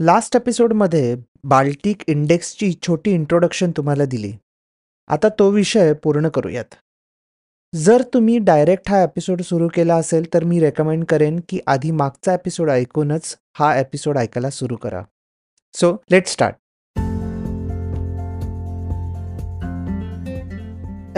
Last एपिसोडमध्ये Baltic इंडेक्सची छोटी introduction तुम्हाला दिली. आता तो विषय पूर्ण करूयात. जर तुम्ही डायरेक्ट हा एपिसोड सुरू केला असेल तर मी रेकमेंड करेन की आधी मागचा एपिसोड ऐकूनच हा एपिसोड ऐकायला सुरू करा. So let start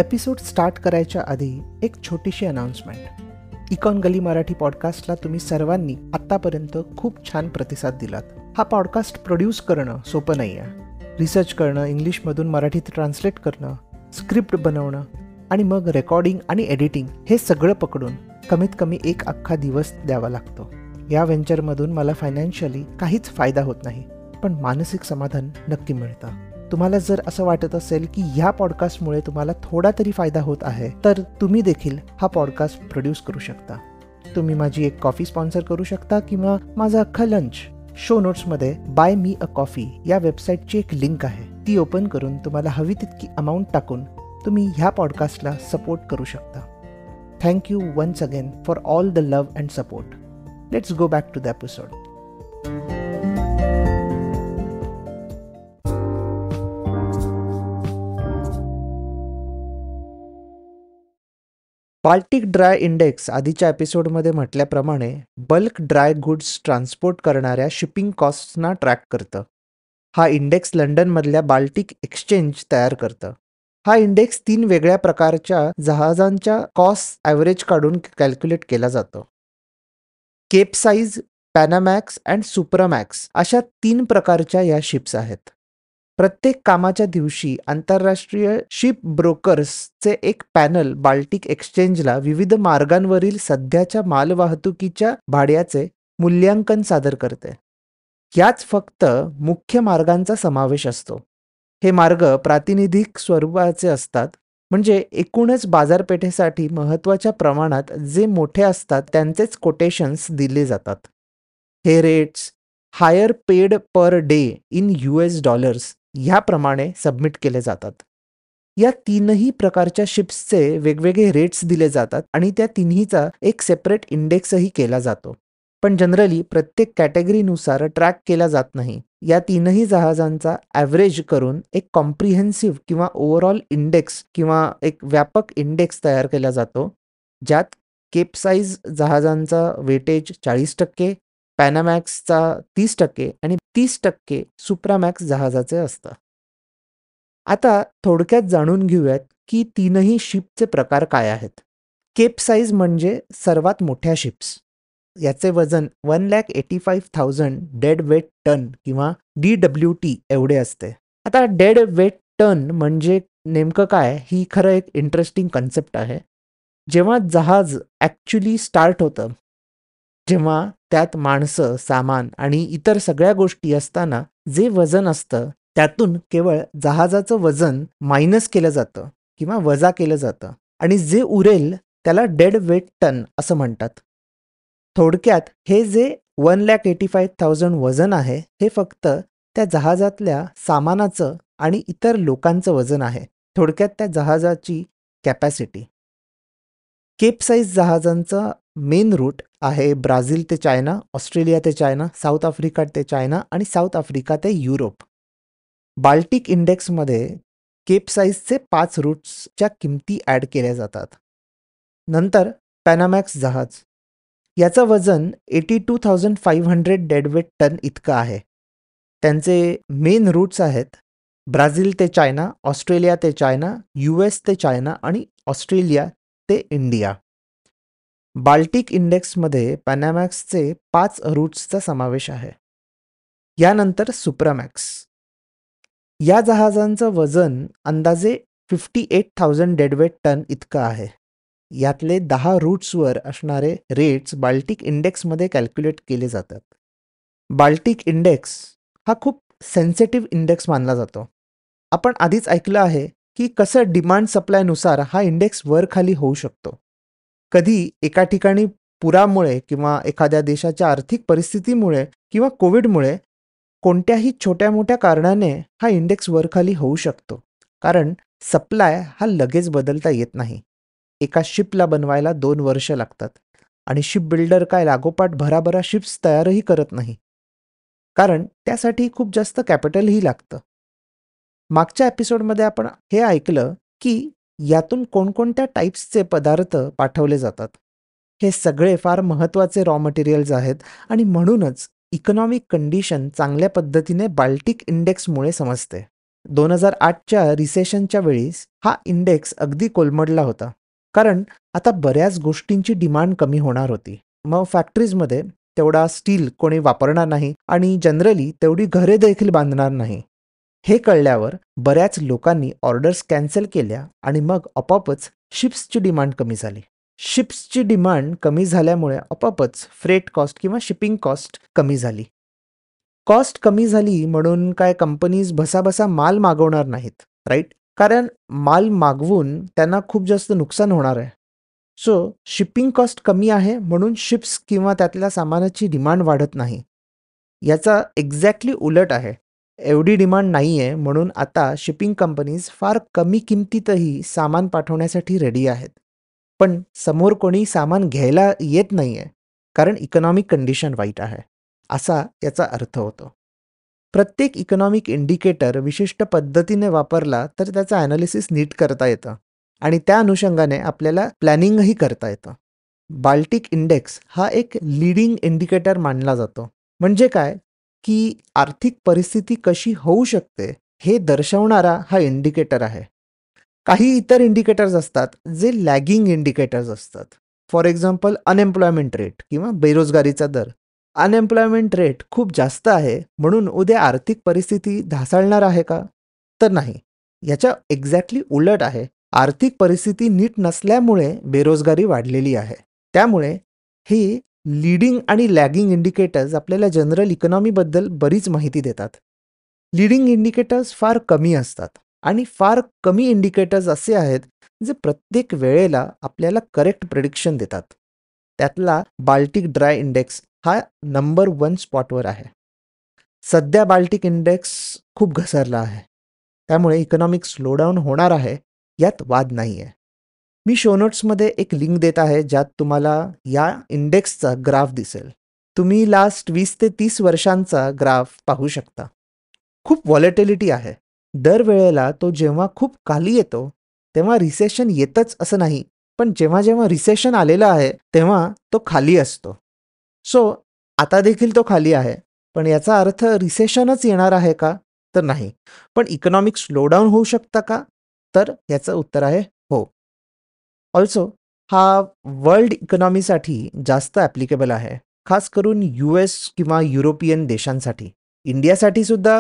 episode start करायच्या आधी एक छोटीशी अनाउन्समेंट इकॉन गली मराठी पॉडकास्टला तुम्ही सर्वांनी आत्तापर्यंत खूप छान प्रतिसाद दिलात. हा पॉडकास्ट प्रोड्यूस करणं सोपं नाही आहे रिसर्च करणं इंग्लिशमधून मराठीत ट्रान्सलेट करणं स्क्रिप्ट बनवणं आणि मग रेकॉर्डिंग आणि एडिटिंग हे सगळं पकडून कमीत कमी एक अख्खा दिवस द्यावा लागतो. या व्हेंचरमधून मला फायनान्शियली काहीच फायदा होत नाही पण मानसिक समाधान नक्की मिळतं. तुम्हाला जर असं वाटत असेल की ह्या पॉडकास्टमुळे तुम्हाला थोडा तरी फायदा होत आहे तर तुम्ही देखील हा पॉडकास्ट प्रोड्यूस करू शकता. तुम्ही माझी एक कॉफी स्पॉन्सर करू शकता किंवा माझा अख्खा लंच शो नोट्समध्ये बाय मी अ कॉफी या वेबसाईटची एक लिंक आहे. ती ओपन करून तुम्हाला हवी तितकी अमाऊंट टाकून तुम्ही ह्या पॉडकास्टला सपोर्ट करू शकता. Thank you once again for all the love and support let's go back to the episode Baltic Dry Index आधीच्या एपिसोडमध्ये म्हटल्याप्रमाणे बल्क ड्राय गुड्स ट्रान्सपोर्ट करणाऱ्या शिपिंग कॉस्टना ट्रॅक करतं. हा इंडेक्स लंडनमधल्या बाल्टिक एक्सचेंज तयार करतं. हा इंडेक्स तीन वेगळ्या प्रकारच्या जहाजांच्या कॉस्ट ॲव्हरेज काढून कॅल्क्युलेट केला जातो. Cape size Panamax and Supramax अशा तीन प्रकारच्या या शिप्स आहेत. प्रत्येक कामाच्या दिवशी आंतरराष्ट्रीय शिप ब्रोकर्सचे एक पॅनल बाल्टिक एक्सचेंजला विविध मार्गांवरील सध्याच्या मालवाहतुकीच्या भाड्याचे मूल्यांकन सादर करते. याच फक्त मुख्य मार्गांचा समावेश असतो. हे मार्ग प्रातिनिधिक स्वरूपाचे असतात म्हणजे एकूणच बाजारपेठेसाठी महत्त्वाच्या प्रमाणात जे मोठे असतात त्यांचेच कोटेशन्स दिले जातात. हे rates hire paid per day in U S dollars ह्याप्रमाणे सबमिट केले जातात. या तीनही प्रकारच्या शिप्सचे वेगवेगळे रेट्स दिले जातात आणि त्या तिन्हीचा एक सेपरेट इंडेक्सही केला जातो. पण जनरली प्रत्येक कॅटेगरीनुसार ट्रॅक केला जात नाही. या तीनही जहाजांचा ॲव्हरेज करून एक कॉम्प्रिहेन्सिव्ह किंवा ओव्हरऑल इंडेक्स किंवा एक व्यापक इंडेक्स तयार केला जातो ज्यात केपसाईज जहाजांचा वेटेज चाळीस टक्के पॅनामॅक्सचा तीस टक्के आणि तीस टक्के सुप्रामॅक्स जहाजाचे असतं. आता थोडक्यात जाणून घेऊयात की तीनही शिपचे प्रकार काय आहेत. केप साईज म्हणजे सर्वात मोठ्या शिप्स. याचे वजन one lakh eighty five thousand dead weight ton किंवा डी डब्ल्यू टी एवढे असते. आता डेड वेट टन म्हणजे नेमकं काय ही खरं एक इंटरेस्टिंग कन्सेप्ट आहे. जेव्हा जहाज ॲक्च्युली स्टार्ट होतं जेव्हा त्यात माणसं सामान आणि इतर सगळ्या गोष्टी असताना जे वजन असतं त्यातून केवळ जहाजाचं वजन मायनस केलं जातं किंवा वजा केलं जातं. आणि जे उरेल त्याला डेड वेट टन असं म्हणतात. थोडक्यात हे जे one lakh eighty five thousand वजन आहे हे फक्त त्या जहाजातल्या सामानाचं आणि इतर लोकांचं वजन आहे. थोडक्यात त्या जहाजाची कॅपॅसिटी केप साईज जहाजांचा मेन रूट आहे ब्राझील ते चायना ऑस्ट्रेलिया ते चायना साऊथ आफ्रिका ते चायना आणि साऊथ आफ्रिका ते युरोप. बाल्टिक इंडेक्समध्ये केप साईजचे पाच रूट्सच्या किमती ॲड केल्या जातात. नंतर पॅनामॅक्स जहाज. याचं वजन eighty two thousand five hundred deadweight ton इतकं आहे. त्यांचे मेन रूट्स आहेत ब्राझील ते चायना ऑस्ट्रेलिया ते चायना यू एस ते चायना आणि ऑस्ट्रेलिया ते इंडिया. बाल्टिक इंडेक्समध्ये पॅनामॅक्सचे पाच रूट्सचा समावेश आहे. यानंतर सुप्रामॅक्स. या जहाजांचं वजन अंदाजे fifty eight thousand deadweight ton इतकं आहे. यातले दहा रूट्सवर असणारे रेट्स बाल्टिक इंडेक्समध्ये कॅल्क्युलेट केले जातात. बाल्टिक इंडेक्स हा खूप सेन्सिटिव्ह इंडेक्स मानला जातो. आपण आधीच ऐकलं आहे की कसं डिमांड सप्लायनुसार हा इंडेक्स वर खाली होऊ शकतो. कधी एका ठिकाणी पुरामुळे किंवा एखाद्या देशाच्या आर्थिक परिस्थितीमुळे किंवा कोविडमुळे कोणत्याही छोट्या मोठ्या कारणाने हा इंडेक्स वरखाली होऊ शकतो. कारण सप्लाय हा लगेच बदलता येत नाही. एका शिपला बनवायला दोन वर्ष लागतात. आणि शिप बिल्डर काय लागोपाठ भराभरा शिप्स तयारही करत नाही. कारण त्यासाठी खूप जास्त कॅपिटलही लागतं. मागच्या एपिसोडमध्ये आपण हे ऐकलं की यातून कोणकोणत्या टाईप्सचे पदार्थ पाठवले जातात. हे सगळे फार महत्त्वाचे रॉ मटेरियल्स आहेत आणि म्हणूनच इकॉनॉमिक कंडिशन चांगल्या पद्धतीने बाल्टिक इंडेक्समुळे समजते. दोन हजार आठच्या रिसेशनच्या वेळीस हा इंडेक्स अगदी कोलमडला होता. कारण आता बऱ्याच गोष्टींची डिमांड कमी होणार होती. मग फॅक्टरीजमध्ये तेवढा स्टील कोणी वापरणार नाही आणि जनरली तेवढी घरे देखील बांधणार नाही. हे कळल्यावर बऱ्याच लोकांनी ऑर्डर्स कॅन्सल केल्या आणि मग आपोआपच शिप्सची डिमांड कमी झाली. शिप्सची डिमांड कमी झाल्यामुळे आपोआपच फ्रेट कॉस्ट किंवा शिपिंग कॉस्ट कमी झाली. कॉस्ट कमी झाली म्हणून काय कंपनीज भसाभसा माल मागवणार नाहीत राईट कारण माल मागवून त्यांना खूप जास्त नुकसान होणार आहे. सो शिपिंग कॉस्ट कमी आहे म्हणून शिप्स किंवा त्यातल्या सामानाची डिमांड वाढत नाही. याचा एक्झॅक्टली उलट आहे. एवढी डिमांड नाही आहे म्हणून आता शिपिंग कंपनीज फार कमी किमतीतही सामान पाठवण्यासाठी रेडी आहेत. पण समोर कोणी सामान घ्यायला येत नाही आहे कारण इकॉनॉमिक कंडिशन वाईट आहे असा याचा अर्थ होतो. प्रत्येक इकॉनॉमिक इंडिकेटर विशिष्ट पद्धतीने वापरला तर त्याचं ॲनालिसिस नीट करता येतं आणि त्या अनुषंगाने आपल्याला प्लॅनिंगही करता येतं. बाल्टिक इंडेक्स हा एक लिडिंग इंडिकेटर मानला जातो. म्हणजे काय? की आर्थिक परिस्थिती कशी होऊ शकते हे दर्शवणारा हा इंडिकेटर आहे. काही इतर इंडिकेटर्स असतात जे लॅगिंग इंडिकेटर्स असतात. फॉर एक्झाम्पल अनएम्प्लॉयमेंट रेट किंवा बेरोजगारीचा दर. अनएम्प्लॉयमेंट रेट खूप जास्त आहे म्हणून उद्या आर्थिक परिस्थिती ढासळणार आहे का? तर नाही. याच्या एक्झॅक्टली उलट आहे आर्थिक परिस्थिती नीट नसल्यामुळे बेरोजगारी वाढलेली आहे. त्यामुळे ही लीडिंग आणि लॅगिंग इंडिकेटर्स आपल्याला जनरल इकॉनॉमीबद्दल बरीच माहिती देतात. लीडिंग इंडिकेटर्स फार कमी असतात. आणि फार कमी इंडिकेटर्स असे आहेत जे प्रत्येक वेळेला आपल्याला करेक्ट प्रिडिक्शन देतात. त्यातला बाल्टिक ड्राय इंडेक्स हा नंबर वन स्पॉटवर आहे. सध्या बाल्टिक इंडेक्स खूप घसरला आहे. त्यामुळे इकॉनॉमिक स्लोडाऊन होणार आहे यात वाद नाही आहे मी शोनोट्समध्ये एक लिंक देत आहे ज्यात तुम्हाला या इंडेक्सचा ग्राफ दिसेल. तुम्ही लास्ट वीस ते तीस वर्षांचा ग्राफ पाहू शकता. खूप व्हॉलेटिलिटी आहे. दरवेळेला तो जेव्हा खूप खाली येतो तेव्हा रिसेशन येतच असं नाही पण जेव्हा जेव्हा रिसेशन आलेलं आहे तेव्हा तो खाली असतो. सो आता देखील तो खाली आहे. पण याचा अर्थ रिसेशनच येणार आहे का? तर नाही. पण इकॉनॉमिक स्लोडाऊन होऊ शकता का? तर याचं उत्तर आहे ऑल्सो हा वर्ल्ड इकॉनॉमीसाठी जास्त ॲप्लिकेबल आहे. खास करून यू एस किंवा युरोपियन देशांसाठी. इंडियासाठी सुद्धा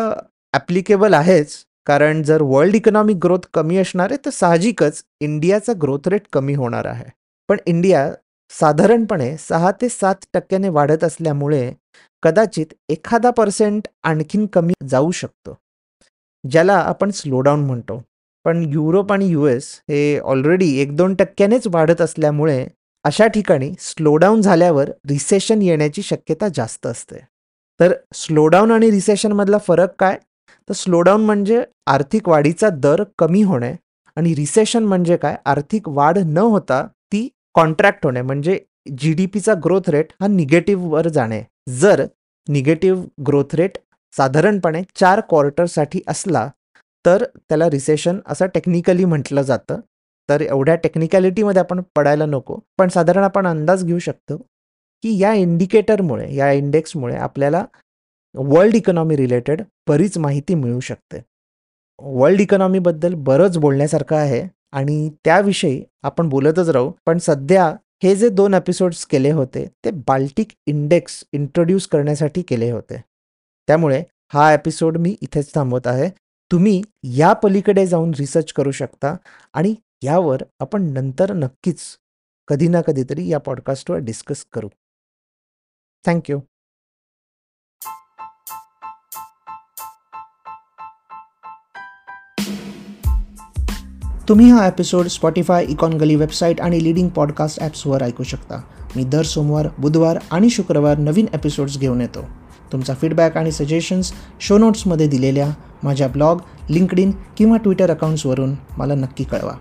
ॲप्लिकेबल आहेच. कारण जर वर्ल्ड इकॉनॉमिक ग्रोथ कमी असणार आहे तर साहजिकच इंडियाचा ग्रोथ रेट कमी होणार आहे. पण इंडिया साधारणपणे सहा ते सात टक्क्याने वाढत असल्यामुळे कदाचित एखादा पर्सेंट आणखीन कमी जाऊ शकतो. ज्याला आपण स्लोडाऊन म्हणतो. पण युरोप आणि यू एस हे ऑलरेडी एक दोन टक्क्यानेच वाढत असल्यामुळे अशा ठिकाणी स्लोडाऊन झाल्यावर रिसेशन येण्याची शक्यता जास्त असते. तर स्लोडाऊन आणि रिसेशनमधला फरक काय? तर स्लोडाऊन म्हणजे आर्थिक वाढीचा दर कमी होणे आणि रिसेशन म्हणजे काय? आर्थिक वाढ न होता ती कॉन्ट्रॅक्ट होणे म्हणजे जी डी पीचा ग्रोथ रेट हा निगेटिव्हवर जाणे. जर निगेटिव्ह ग्रोथ रेट साधारणपणे चार क्वार्टरसाठी असला तर त्याला रिसेशन असं टेक्निकली म्हटलं जातं. तर एवढ्या टेक्निकॅलिटीमध्ये आपण पडायला नको. पण साधारण आपण अंदाज घेऊ शकतो की या इंडिकेटरमुळे या इंडेक्समुळे आपल्याला वर्ल्ड इकॉनॉमी रिलेटेड बरीच माहिती मिळू शकते. वर्ल्ड इकॉनॉमीबद्दल बरंच बोलण्यासारखं आहे आणि त्याविषयी आपण बोलतच राहू. पण सध्या हे जे दोन एपिसोड्स केले होते ते बाल्टिक इंडेक्स इंट्रोड्यूस करण्यासाठी केले होते. त्यामुळे हा एपिसोड मी इथेच थांबवत आहे. तुम्ही या पलीकडे जाऊन रिसर्च करू शकता आणि यावर आपण नंतर नक्कीच कधी ना कधीतरी या पॉडकास्टवर डिस्कस करू. थँक्यू तुम्ही हा एपिसोड स्पॉटीफाय इकॉन गली वेबसाईट आणि लिडिंग पॉडकास्ट ॲप्सवर ऐकू शकता. मी दर सोमवार बुधवार आणि शुक्रवार नवीन एपिसोड्स घेऊन येतो. तुमचा फीडबॅक आणि सजेशन्स शो नोट्समध्ये दिलेल्या माझ्या ब्लॉग लिंकडिन किंवा ट्विटर अकाउंट्सवरून मला नक्की कळवा.